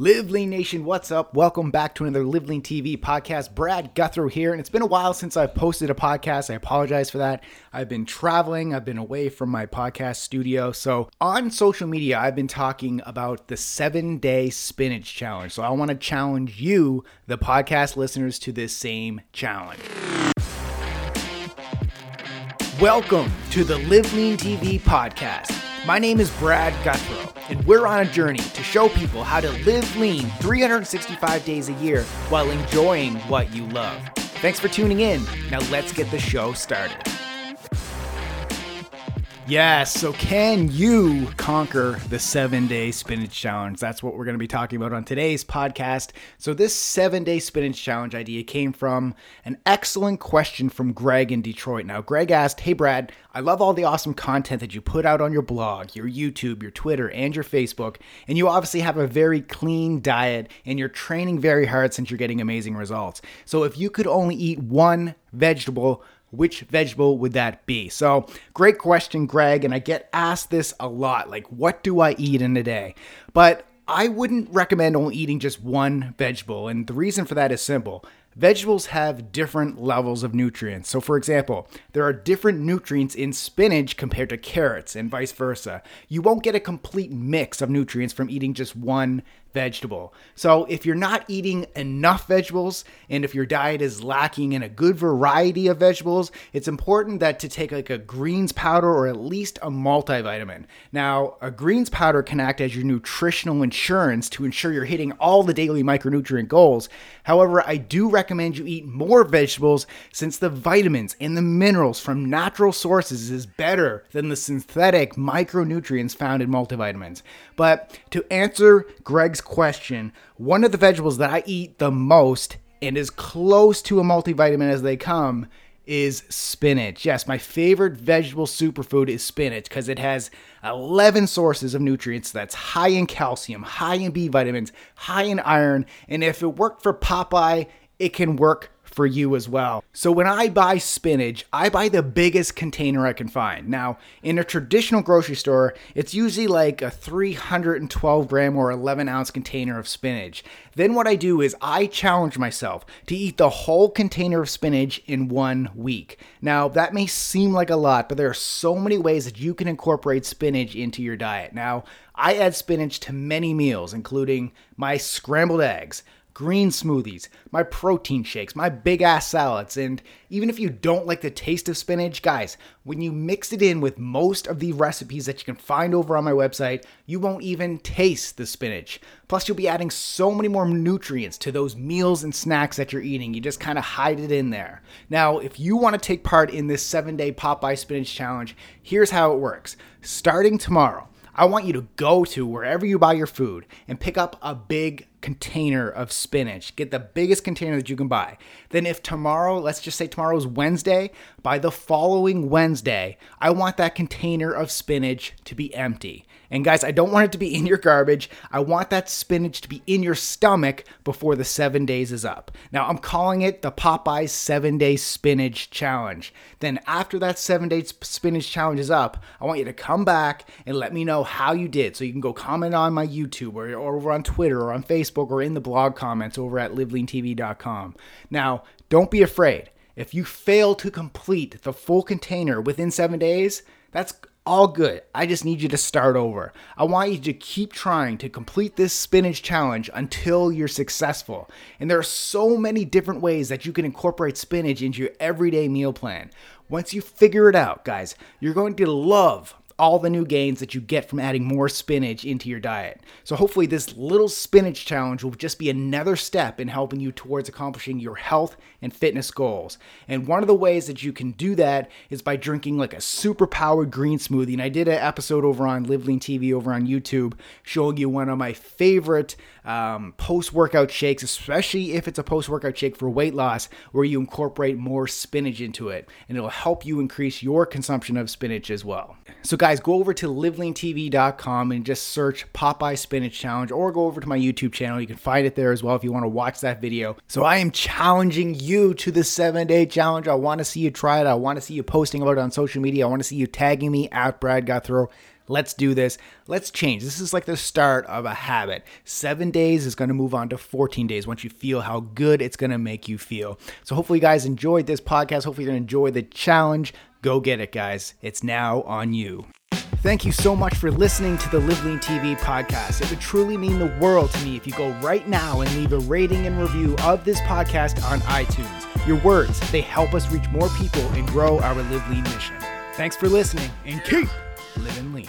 Live Lean Nation, what's up? Welcome back to another Live Lean TV podcast. Brad Gouthro here, and it's been a while since I've posted a podcast. I apologize for that. I've been traveling, I've been away from my podcast studio. So, on social media, I've been talking about the seven day spinach challenge. So, I want to challenge you, the podcast listeners, to this same challenge. Welcome to the Live Lean TV podcast. My name is Brad Gouthro, and we're on a journey to show people how to live lean 365 days a year while enjoying what you love. Thanks for tuning in. Now let's get the show started. Yes, so can you conquer the seven day spinach challenge? That's what we're going to be talking about on today's podcast. So, this seven day spinach challenge idea came from an excellent question from Greg in Detroit. Now, Greg asked, Hey, Brad, I love all the awesome content that you put out on your blog, your YouTube, your Twitter, and your Facebook. And you obviously have a very clean diet and you're training very hard since you're getting amazing results. So, if you could only eat one vegetable, which vegetable would that be? So, great question, Greg. And I get asked this a lot like, what do I eat in a day? But I wouldn't recommend only eating just one vegetable. And the reason for that is simple. Vegetables have different levels of nutrients. So, for example, there are different nutrients in spinach compared to carrots, and vice versa. You won't get a complete mix of nutrients from eating just one vegetable. So, if you're not eating enough vegetables and if your diet is lacking in a good variety of vegetables, it's important that to take like a greens powder or at least a multivitamin. Now, a greens powder can act as your nutritional insurance to ensure you're hitting all the daily micronutrient goals. However, I do recommend you eat more vegetables since the vitamins and the minerals from natural sources is better than the synthetic micronutrients found in multivitamins. But to answer Greg's question, one of the vegetables that I eat the most and as close to a multivitamin as they come is spinach. Yes, my favorite vegetable superfood is spinach because it has 11 sources of nutrients that's high in calcium, high in B vitamins, high in iron, and if it worked for Popeye, it can work for you as well. So when I buy spinach, I buy the biggest container I can find. Now, in a traditional grocery store, it's usually like a 312 gram or 11 ounce container of spinach. Then what I do is I challenge myself to eat the whole container of spinach in one week. Now, that may seem like a lot, but there are so many ways that you can incorporate spinach into your diet. Now, I add spinach to many meals, including my scrambled eggs, green smoothies, my protein shakes, my big ass salads, and even if you don't like the taste of spinach, guys, when you mix it in with most of the recipes that you can find over on my website, you won't even taste the spinach. Plus, you'll be adding so many more nutrients to those meals and snacks that you're eating. You just kind of hide it in there. Now, if you want to take part in this seven day Popeye Spinach Challenge, here's how it works. Starting tomorrow, I want you to go to wherever you buy your food and pick up a big container of spinach. Get the biggest container that you can buy. Then, if tomorrow, let's just say tomorrow's Wednesday, by the following Wednesday, I want that container of spinach to be empty. And guys, I don't want it to be in your garbage. I want that spinach to be in your stomach before the seven days is up. Now, I'm calling it the Popeye's seven day spinach challenge. Then, after that seven day spinach challenge is up, I want you to come back and let me know how you did. So you can go comment on my YouTube or, over on Twitter or on Facebook or in the blog comments over at liveleantv.com. Now, don't be afraid. If you fail to complete the full container within seven days, that's all good. I just need you to start over. I want you to keep trying to complete this spinach challenge until you're successful. And there are so many different ways that you can incorporate spinach into your everyday meal plan. Once you figure it out, guys, you're going to love all the new gains that you get from adding more spinach into your diet. So, hopefully, this little spinach challenge will just be another step in helping you towards accomplishing your health and fitness goals. And one of the ways that you can do that is by drinking like a super powered green smoothie. And I did an episode over on Live Lean TV over on YouTube showing you one of my favorite um, post workout shakes, especially if it's a post workout shake for weight loss, where you incorporate more spinach into it. And it'll help you increase your consumption of spinach as well. So, guys, guys, go over to liveleantv.com and just search Popeye Spinach Challenge or go over to my YouTube channel. You can find it there as well if you want to watch that video. So I am challenging you to the seven day challenge. I want to see you try it. I want to see you posting about it on social media. I want to see you tagging me at Brad Gouthro Let's do this. Let's change. This is like the start of a habit. Seven days is going to move on to 14 days once you feel how good it's going to make you feel. So, hopefully, you guys enjoyed this podcast. Hopefully, you're going to enjoy the challenge. Go get it, guys. It's now on you. Thank you so much for listening to the Live Lean TV podcast. It would truly mean the world to me if you go right now and leave a rating and review of this podcast on iTunes. Your words, they help us reach more people and grow our Live Lean mission. Thanks for listening and keep living lean.